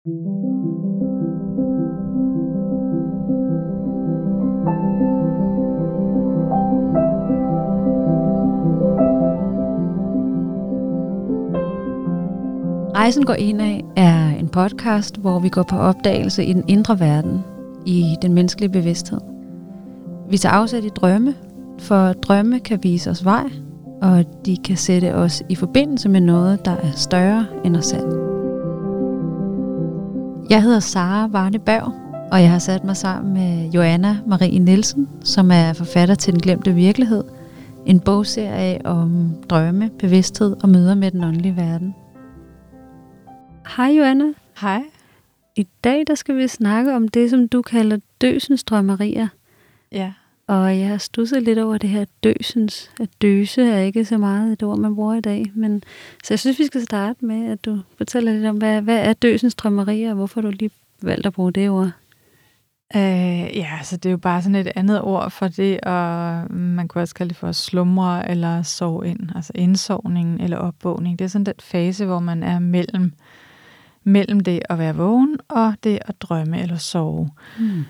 Rejsen går indad er en podcast, hvor vi går på opdagelse i den indre verden, i den menneskelige bevidsthed. Vi tager afsæt i drømme, for drømme kan vise os vej, og de kan sætte os i forbindelse med noget, der er større end os selv. Jeg hedder Sara Varne Berg, og jeg har sat mig sammen med Joanna Marie Nielsen, som er forfatter til Den Glemte Virkelighed, en bogserie om drømme, bevidsthed og møder med den åndelige verden. Hej Joanna. Hej. I dag der skal vi snakke om det, som du kalder døsens drømmerier. Ja. Og jeg har stusset lidt over det her døsens. At døse er ikke så meget et ord, man bruger i dag. Men, så jeg synes, vi skal starte med, at du fortæller lidt om, hvad, hvad er døsens drømmerier, og hvorfor du lige valgt at bruge det ord? Øh, ja, så det er jo bare sådan et andet ord for det, og man kunne også kalde det for slumre eller sove ind, altså indsovning eller opvågning. Det er sådan den fase, hvor man er mellem, mellem det at være vågen og det at drømme eller sove. Mm.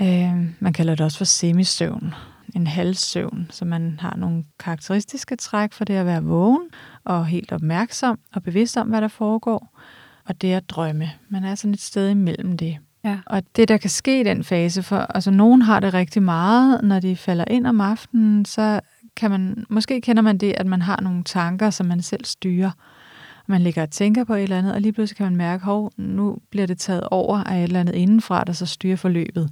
Øh, man kalder det også for semisøvn, en halvsøvn, så man har nogle karakteristiske træk for det at være vågen og helt opmærksom og bevidst om, hvad der foregår, og det at drømme. Man er sådan et sted imellem det. Ja. Og det, der kan ske i den fase, for altså nogen har det rigtig meget, når de falder ind om aftenen, så kan man, måske kender man det, at man har nogle tanker, som man selv styrer. Man ligger og tænker på et eller andet, og lige pludselig kan man mærke, hov, nu bliver det taget over af et eller andet indenfra, der så styrer forløbet.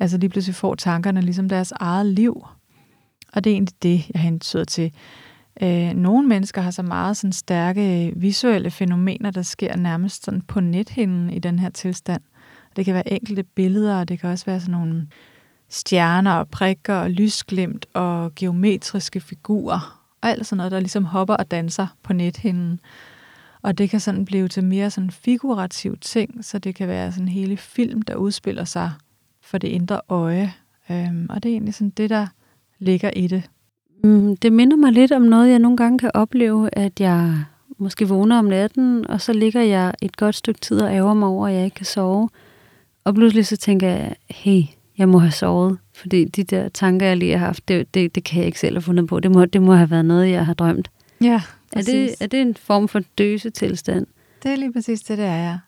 Altså lige pludselig får tankerne ligesom deres eget liv. Og det er egentlig det, jeg hentyder til. Øh, nogle mennesker har så meget sådan stærke øh, visuelle fænomener, der sker nærmest sådan på nethinden i den her tilstand. Det kan være enkelte billeder, og det kan også være sådan nogle stjerner og prikker og lysglimt og geometriske figurer. Og alt sådan noget, der ligesom hopper og danser på nethinden. Og det kan sådan blive til mere sådan figurativ ting, så det kan være sådan hele film, der udspiller sig for det indre øje. Øhm, og det er egentlig sådan det, der ligger i det. Mm, det minder mig lidt om noget, jeg nogle gange kan opleve, at jeg måske vågner om natten, og så ligger jeg et godt stykke tid og ærger mig over, at jeg ikke kan sove. Og pludselig så tænker jeg, hey, jeg må have sovet, fordi de der tanker, jeg lige har haft, det, det, det kan jeg ikke selv have fundet på. Det må, det må have været noget, jeg har drømt. Ja, er det, er det en form for døsetilstand? Det er lige præcis det, det er, ja.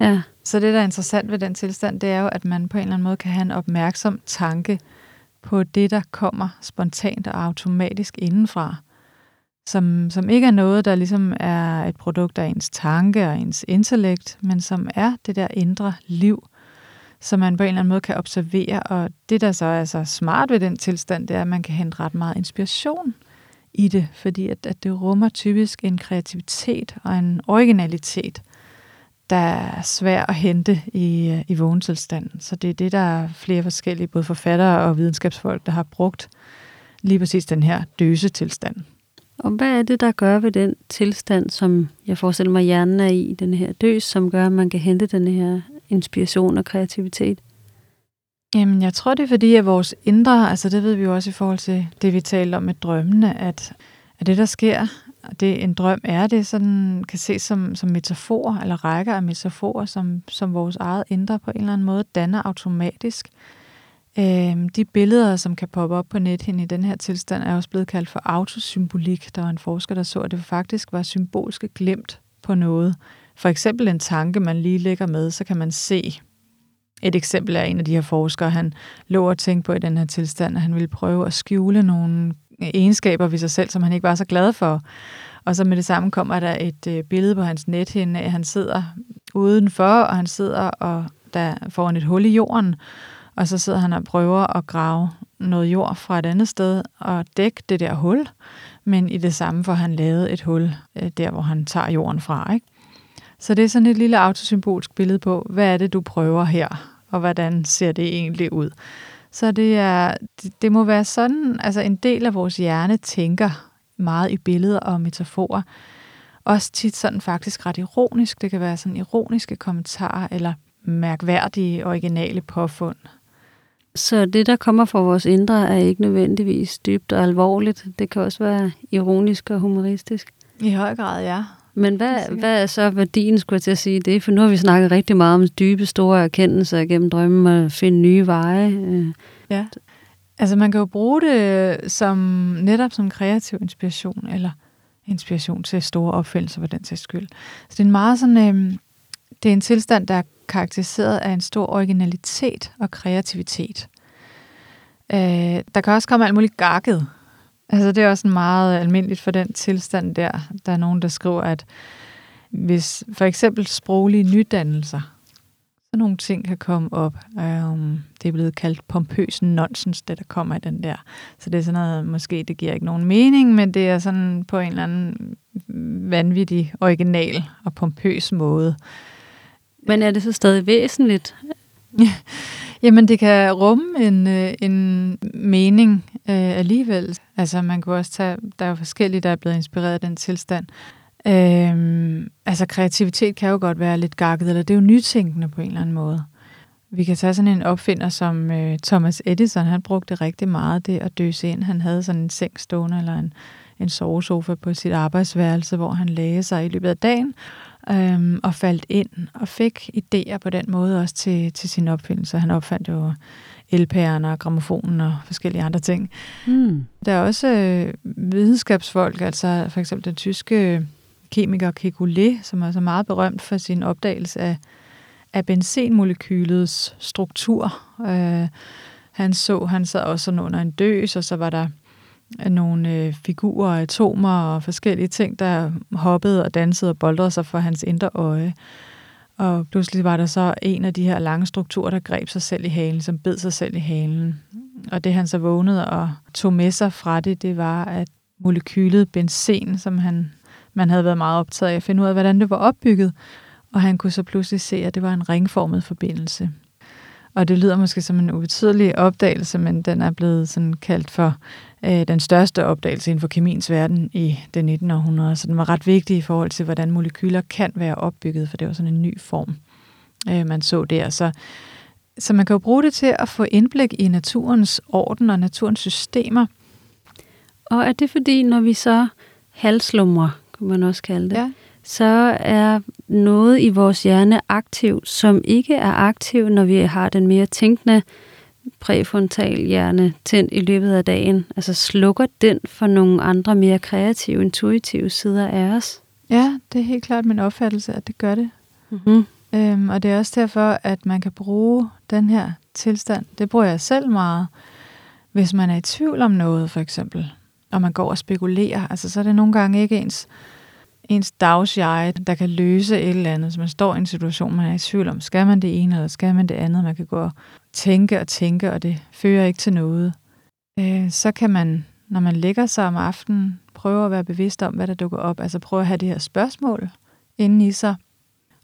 Ja. Så det, der er interessant ved den tilstand, det er jo, at man på en eller anden måde kan have en opmærksom tanke på det, der kommer spontant og automatisk indenfra. Som, som ikke er noget, der ligesom er et produkt af ens tanke og ens intellekt, men som er det der indre liv, som man på en eller anden måde kan observere. Og det, der så er så smart ved den tilstand, det er, at man kan hente ret meget inspiration i det, fordi at, at det rummer typisk en kreativitet og en originalitet, der er svær at hente i, i vågentilstanden. Så det er det, der er flere forskellige, både forfattere og videnskabsfolk, der har brugt lige præcis den her døse tilstand. Og hvad er det, der gør ved den tilstand, som jeg forestiller mig, hjernen er i, den her døs, som gør, at man kan hente den her inspiration og kreativitet? Jamen, jeg tror, det er fordi, at vores indre, altså det ved vi jo også i forhold til det, vi talte om med drømmene, at, at det, der sker, det en drøm er, det sådan kan ses som, som metafor, eller rækker af metaforer, som, som vores eget indre på en eller anden måde danner automatisk. Øhm, de billeder, som kan poppe op på nethinden i den her tilstand, er også blevet kaldt for autosymbolik. Der var en forsker, der så, at det faktisk var symbolske glemt på noget. For eksempel en tanke, man lige lægger med, så kan man se. Et eksempel er en af de her forskere, han lå og tænkte på i den her tilstand, at han ville prøve at skjule nogle egenskaber ved sig selv, som han ikke var så glad for. Og så med det samme kommer der et øh, billede på hans nethinde, at han sidder udenfor, og han sidder og der foran et hul i jorden, og så sidder han og prøver at grave noget jord fra et andet sted og dække det der hul, men i det samme får han lavet et hul øh, der, hvor han tager jorden fra. Ikke? Så det er sådan et lille autosymbolsk billede på, hvad er det, du prøver her, og hvordan ser det egentlig ud. Så det, er, det, det må være sådan, altså en del af vores hjerne tænker meget i billeder og metaforer. Også tit sådan faktisk ret ironisk. Det kan være sådan ironiske kommentarer eller mærkværdige, originale påfund. Så det, der kommer fra vores indre, er ikke nødvendigvis dybt og alvorligt. Det kan også være ironisk og humoristisk. I høj grad, ja. Men hvad, hvad er så værdien, skulle jeg til at sige det? For nu har vi snakket rigtig meget om dybe, store erkendelser gennem drømmen og finde nye veje. Øh. Ja, altså man kan jo bruge det som netop som kreativ inspiration, eller inspiration til store opfindelser på den sags skyld. Så det er en meget sådan, øh, det er en tilstand, der er karakteriseret af en stor originalitet og kreativitet. Øh, der kan også komme alt muligt gakket. Altså det er også meget almindeligt for den tilstand der. Der er nogen, der skriver, at hvis for eksempel sproglige nydannelser, så nogle ting kan komme op. Um, det er blevet kaldt pompøs nonsens, det der kommer i den der. Så det er sådan noget, måske det giver ikke nogen mening, men det er sådan på en eller anden vanvittig, original og pompøs måde. Men er det så stadig væsentligt? Jamen, det kan rumme en, øh, en mening øh, alligevel. Altså, man kan også tage, der er jo forskellige, der er blevet inspireret af den tilstand. Øhm, altså, kreativitet kan jo godt være lidt gakket, eller det er jo nytænkende på en eller anden måde. Vi kan tage sådan en opfinder som øh, Thomas Edison, han brugte rigtig meget det at døse ind. Han havde sådan en seng stående, eller en, en sovesofa på sit arbejdsværelse, hvor han lagde sig i løbet af dagen, øhm, og faldt ind og fik idéer på den måde også til, til sin opfindelse. Han opfandt jo elpæren og gramofonen og forskellige andre ting. Mm. Der er også øh, videnskabsfolk, altså for eksempel den tyske kemiker Kekulé, som er så meget berømt for sin opdagelse af, af benzenmolekylets struktur. Øh, han så, han sad også sådan under en døs, og så var der nogle øh, figurer, atomer og forskellige ting, der hoppede og dansede og boldrede sig for hans indre øje. Og pludselig var der så en af de her lange strukturer, der greb sig selv i halen, som bed sig selv i halen. Og det han så vågnede og tog med sig fra det, det var, at molekylet benzen, som han, man havde været meget optaget af at finde ud af, hvordan det var opbygget, og han kunne så pludselig se, at det var en ringformet forbindelse. Og det lyder måske som en ubetydelig opdagelse, men den er blevet sådan kaldt for øh, den største opdagelse inden for kemiens verden i det 19. århundrede. Så den var ret vigtig i forhold til, hvordan molekyler kan være opbygget, for det var sådan en ny form, øh, man så der. Så, så man kan jo bruge det til at få indblik i naturens orden og naturens systemer. Og er det fordi, når vi så halslumrer, kunne man også kalde det, ja så er noget i vores hjerne aktiv, som ikke er aktiv, når vi har den mere tænkende præfrontal hjerne tændt i løbet af dagen. Altså slukker den for nogle andre mere kreative, intuitive sider af os? Ja, det er helt klart min opfattelse, at det gør det. Mm-hmm. Øhm, og det er også derfor, at man kan bruge den her tilstand. Det bruger jeg selv meget. Hvis man er i tvivl om noget, for eksempel, og man går og spekulerer, altså så er det nogle gange ikke ens ens dagsjeg, der kan løse et eller andet. Så man står i en situation, man er i tvivl om, skal man det ene, eller skal man det andet? Man kan gå og tænke og tænke, og det fører ikke til noget. Øh, så kan man, når man lægger sig om aftenen, prøve at være bevidst om, hvad der dukker op. Altså prøve at have det her spørgsmål inde i sig,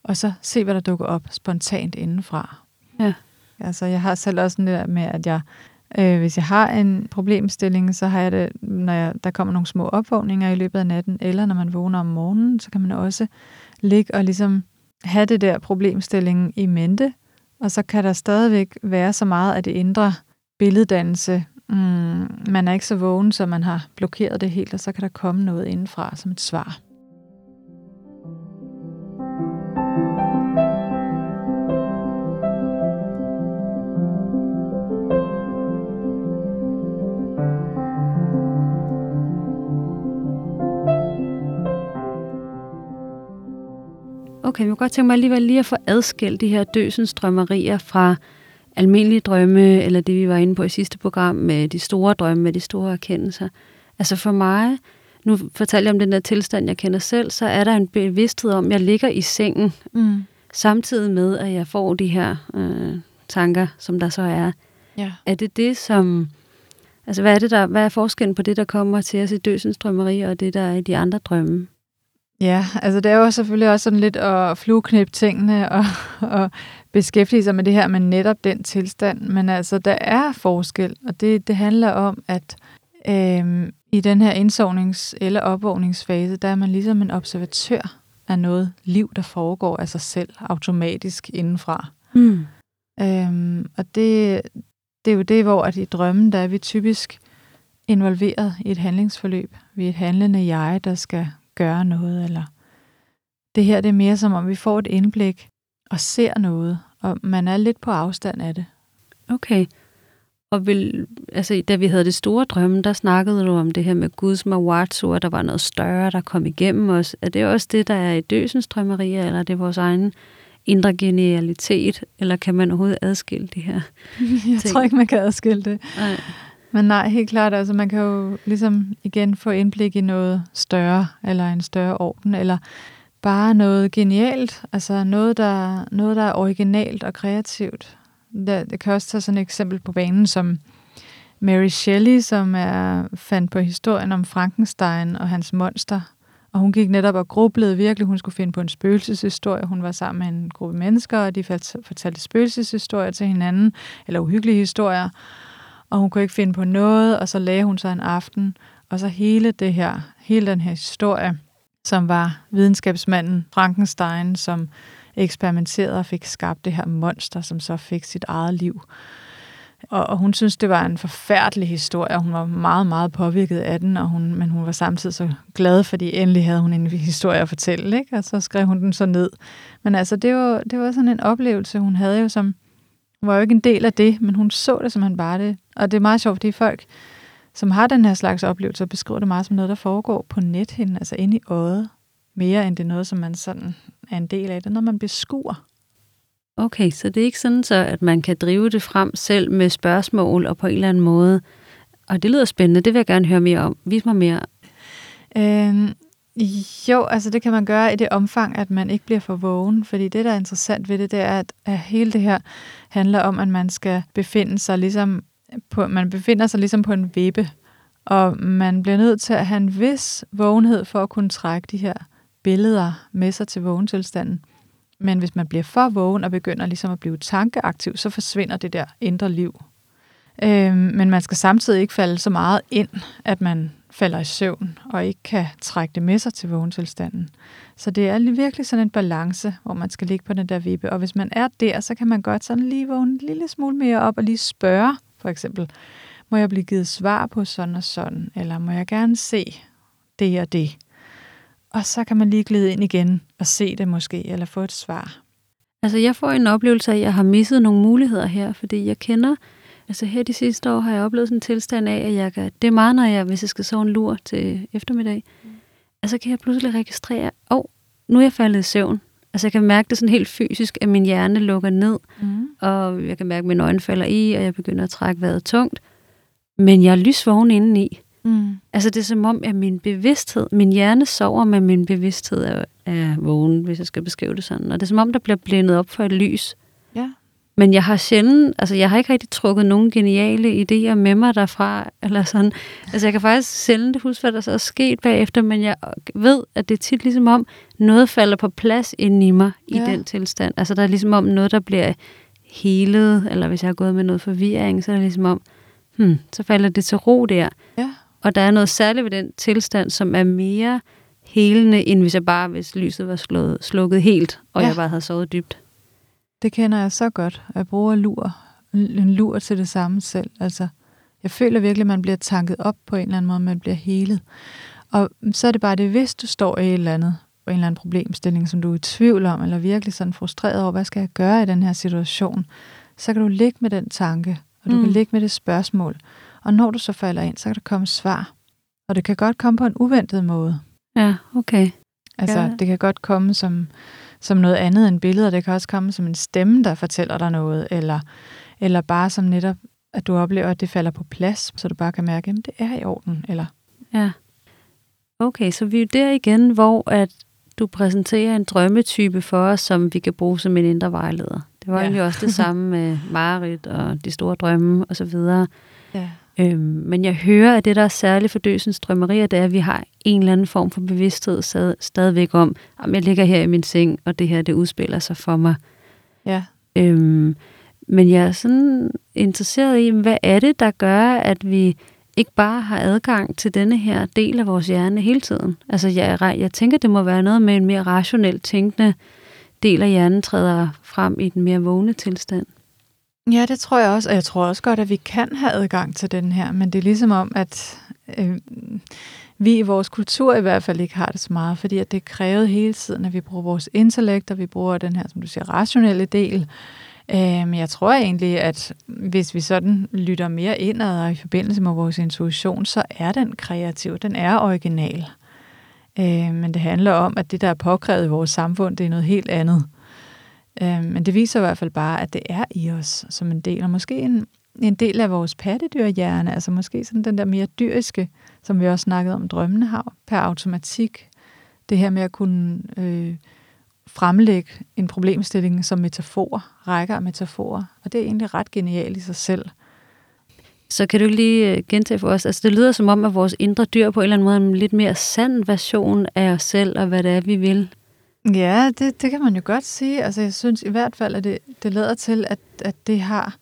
og så se, hvad der dukker op spontant indenfra. Ja. Altså, jeg har selv også sådan det med, at jeg Øh, hvis jeg har en problemstilling, så har jeg det, når jeg, der kommer nogle små opvågninger i løbet af natten, eller når man vågner om morgenen, så kan man også ligge og ligesom have det der problemstilling i mente, og så kan der stadigvæk være så meget af det indre billeddannelse. Mm, man er ikke så vågen, så man har blokeret det helt, og så kan der komme noget indenfra som et svar. Okay, jeg kunne godt tænke mig alligevel lige at få adskilt de her døsens drømmerier fra almindelige drømme, eller det vi var inde på i sidste program med de store drømme, med de store erkendelser. Altså for mig, nu fortalte jeg om den der tilstand, jeg kender selv, så er der en bevidsthed om, at jeg ligger i sengen, mm. samtidig med, at jeg får de her øh, tanker, som der så er. Ja. Er det det, som... Altså, hvad er, det der, hvad er forskellen på det, der kommer til os i døsens drømmerier, og det, der er i de andre drømme? Ja, altså det er jo selvfølgelig også sådan lidt at flueknæppe tingene og, og beskæftige sig med det her med netop den tilstand. Men altså, der er forskel, og det, det handler om, at øhm, i den her indsovnings- eller opvågningsfase, der er man ligesom en observatør af noget liv, der foregår af sig selv automatisk indenfra. Mm. Øhm, og det, det er jo det, hvor at i drømmen, der er vi typisk involveret i et handlingsforløb. Vi er et handlende jeg, der skal gøre noget, eller Det her det er mere som om, vi får et indblik og ser noget, og man er lidt på afstand af det. Okay. Og vil, altså, da vi havde det store drømme, der snakkede du om det her med Guds mawatsu, at der var noget større, der kom igennem os. Er det også det, der er i døsens drømmerier, eller er det vores egen indre genialitet, eller kan man overhovedet adskille det her? Jeg ting? tror ikke, man kan adskille det. Nej. Men nej, helt klart, altså man kan jo ligesom igen få indblik i noget større, eller en større orden, eller bare noget genialt, altså noget, der, noget, der er originalt og kreativt. Det, det kan også tage sådan et eksempel på banen som Mary Shelley, som er fandt på historien om Frankenstein og hans monster. Og hun gik netop og grublede virkelig. Hun skulle finde på en spøgelseshistorie. Hun var sammen med en gruppe mennesker, og de fortalte spøgelseshistorier til hinanden, eller uhyggelige historier. Og hun kunne ikke finde på noget, og så lagde hun sig en aften. Og så hele det her, hele den her historie, som var videnskabsmanden Frankenstein, som eksperimenterede og fik skabt det her monster, som så fik sit eget liv. Og, og hun synes, det var en forfærdelig historie, og hun var meget, meget påvirket af den, og hun, men hun var samtidig så glad, fordi endelig havde hun en historie at fortælle, ikke? og så skrev hun den så ned. Men altså, det var, det var sådan en oplevelse, hun havde jo som, hun var jo ikke en del af det, men hun så det simpelthen bare det. Og det er meget sjovt, fordi folk, som har den her slags oplevelse, beskriver det meget som noget, der foregår på nethinden, altså inde i øjet, mere end det er noget, som man sådan er en del af. Det er noget, man beskuer. Okay, så det er ikke sådan så, at man kan drive det frem selv med spørgsmål og på en eller anden måde. Og det lyder spændende, det vil jeg gerne høre mere om. Vis mig mere. Øhm, jo, altså det kan man gøre i det omfang, at man ikke bliver for vågen. Fordi det, der er interessant ved det, det er, at, at hele det her handler om, at man skal befinde sig ligesom på, man befinder sig ligesom på en vippe. Og man bliver nødt til at have en vis vågenhed for at kunne trække de her billeder med sig til vågentilstanden. Men hvis man bliver for vågen og begynder ligesom at blive tankeaktiv, så forsvinder det der indre liv. Øh, men man skal samtidig ikke falde så meget ind, at man falder i søvn og ikke kan trække det med sig til vågentilstanden. Så det er virkelig sådan en balance, hvor man skal ligge på den der vippe. Og hvis man er der, så kan man godt sådan lige vågne en lille smule mere op og lige spørge, for eksempel, må jeg blive givet svar på sådan og sådan, eller må jeg gerne se det og det? Og så kan man lige glide ind igen og se det måske, eller få et svar. Altså jeg får en oplevelse af, at jeg har misset nogle muligheder her, fordi jeg kender, altså her de sidste år har jeg oplevet sådan en tilstand af, at jeg kan, det er meget, når jeg, hvis jeg skal sove en lur til eftermiddag, mm. altså kan jeg pludselig registrere, åh, oh, nu er jeg faldet i søvn. Altså jeg kan mærke det sådan helt fysisk, at min hjerne lukker ned, mm. og jeg kan mærke, at mine øjne falder i, og jeg begynder at trække vejret tungt. Men jeg er lysvågen indeni. Mm. Altså det er som om, at min bevidsthed, min hjerne sover, men min bevidsthed er, er vågen, hvis jeg skal beskrive det sådan. Og det er som om, der bliver blændet op for et lys. Men jeg har sjældent, altså jeg har ikke rigtig trukket nogen geniale idéer med mig derfra, eller sådan. Altså jeg kan faktisk sjældent huske, hvad der så er sket bagefter, men jeg ved, at det er tit ligesom om, noget falder på plads inde i mig i ja. den tilstand. Altså der er ligesom om noget, der bliver helet, eller hvis jeg har gået med noget forvirring, så er det ligesom om, hmm, så falder det til ro der. Ja. Og der er noget særligt ved den tilstand, som er mere helende, end hvis jeg bare, hvis lyset var slået, slukket helt, og ja. jeg bare havde sovet dybt. Det kender jeg så godt. Jeg bruger lur. En lur til det samme selv. Altså, jeg føler virkelig, at man bliver tanket op på en eller anden måde, man bliver helet. Og så er det bare det, hvis du står i et eller andet, en eller anden problemstilling, som du er i tvivl om, eller virkelig sådan frustreret over, hvad skal jeg gøre i den her situation, så kan du ligge med den tanke, og du mm. kan ligge med det spørgsmål. Og når du så falder ind, så kan der komme svar. Og det kan godt komme på en uventet måde. Ja, okay. Altså, ja. det kan godt komme som, som noget andet end billeder. Det kan også komme som en stemme, der fortæller dig noget. Eller, eller bare som netop, at du oplever, at det falder på plads, så du bare kan mærke, at det er i orden. Eller... Ja. Okay, så vi er der igen, hvor at du præsenterer en drømmetype for os, som vi kan bruge som en indre vejleder. Det var ja. egentlig også det samme med Marit og de store drømme og så videre. Ja. Øhm, men jeg hører, at det, der er særligt for døsens drømmerier, det er, at vi har en eller anden form for bevidsthed stad, stadigvæk om, om jeg ligger her i min seng, og det her, det udspiller sig for mig. Ja. Øhm, men jeg er sådan interesseret i, hvad er det, der gør, at vi ikke bare har adgang til denne her del af vores hjerne hele tiden? Altså, jeg, jeg tænker, det må være noget med en mere rationelt tænkende del af hjernen træder frem i den mere vågne tilstand. Ja, det tror jeg også, og jeg tror også godt, at vi kan have adgang til den her, men det er ligesom om, at øh, vi i vores kultur i hvert fald ikke har det så meget, fordi at det er krævet hele tiden, at vi bruger vores intellekt, og vi bruger den her, som du siger, rationelle del. Øh, men jeg tror egentlig, at hvis vi sådan lytter mere indad og i forbindelse med vores intuition, så er den kreativ, den er original. Øh, men det handler om, at det, der er påkrævet i vores samfund, det er noget helt andet. Øh, men det viser i hvert fald bare, at det er i os som en del, og måske en, en del af vores pattedyrhjerne, altså måske sådan den der mere dyriske, som vi også snakkede om, drømmene har per automatik. Det her med at kunne øh, fremlægge en problemstilling som metafor, rækker af metaforer. Og det er egentlig ret genialt i sig selv. Så kan du lige øh, gentage for os, altså det lyder som om, at vores indre dyr på en eller anden måde er en lidt mere sand version af os selv, og hvad det er, vi vil. Ja, det, det kan man jo godt sige. Altså jeg synes i hvert fald, at det, det lader til, at, at det har,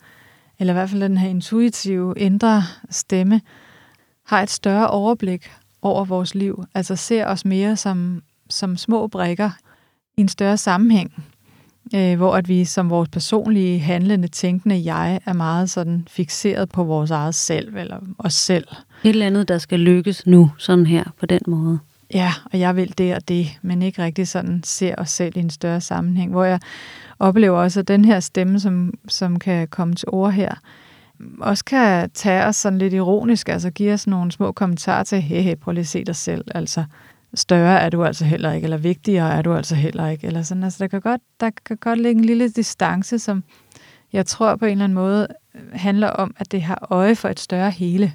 eller i hvert fald den her intuitive indre stemme, har et større overblik over vores liv. Altså ser os mere som, som små brikker i en større sammenhæng, øh, hvor at vi som vores personlige, handlende, tænkende jeg er meget sådan fixeret på vores eget selv, eller os selv. Et eller andet, der skal lykkes nu, sådan her, på den måde. Ja, og jeg vil det og det, men ikke rigtig sådan ser os selv i en større sammenhæng, hvor jeg oplever også, at den her stemme, som, som kan komme til ord her, også kan tage os sådan lidt ironisk, altså give os nogle små kommentarer til, hey, hey, prøv lige at se dig selv, altså større er du altså heller ikke, eller vigtigere er du altså heller ikke, eller sådan, altså der kan godt, der kan godt ligge en lille distance, som jeg tror på en eller anden måde handler om, at det har øje for et større hele.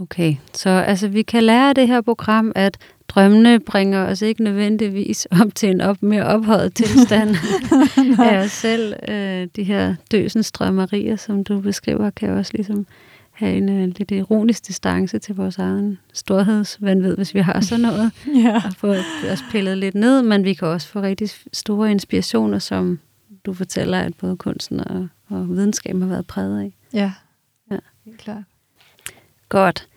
Okay, så altså vi kan lære af det her program, at drømmene bringer os ikke nødvendigvis op til en op, mere ophøjet tilstand af os selv. Øh, de her døsens drømmerier, som du beskriver, kan også ligesom have en uh, lidt ironisk distance til vores egen storhedsvandvid, hvis vi har sådan noget. ja. Og få os pillet lidt ned, men vi kan også få rigtig store inspirationer, som du fortæller, at både kunsten og, og videnskaben har været præget af. Ja, ja. helt klart. Godt.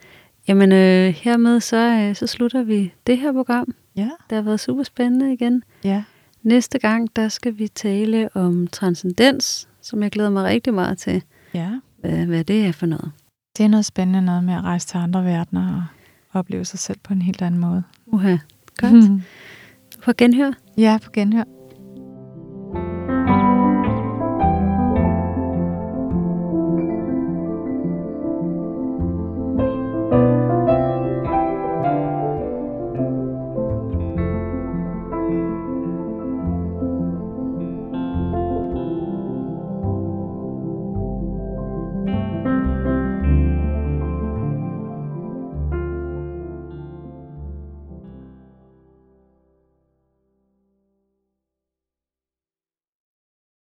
Jamen øh, hermed så, øh, så slutter vi det her program. Ja. Det har været super spændende igen. Ja. Næste gang, der skal vi tale om transcendens, som jeg glæder mig rigtig meget til. Ja. Hvad, hvad det er for noget. Det er noget spændende noget med at rejse til andre verdener og opleve sig selv på en helt anden måde. Uha, godt. Mm. På genhør. Ja, på genhør.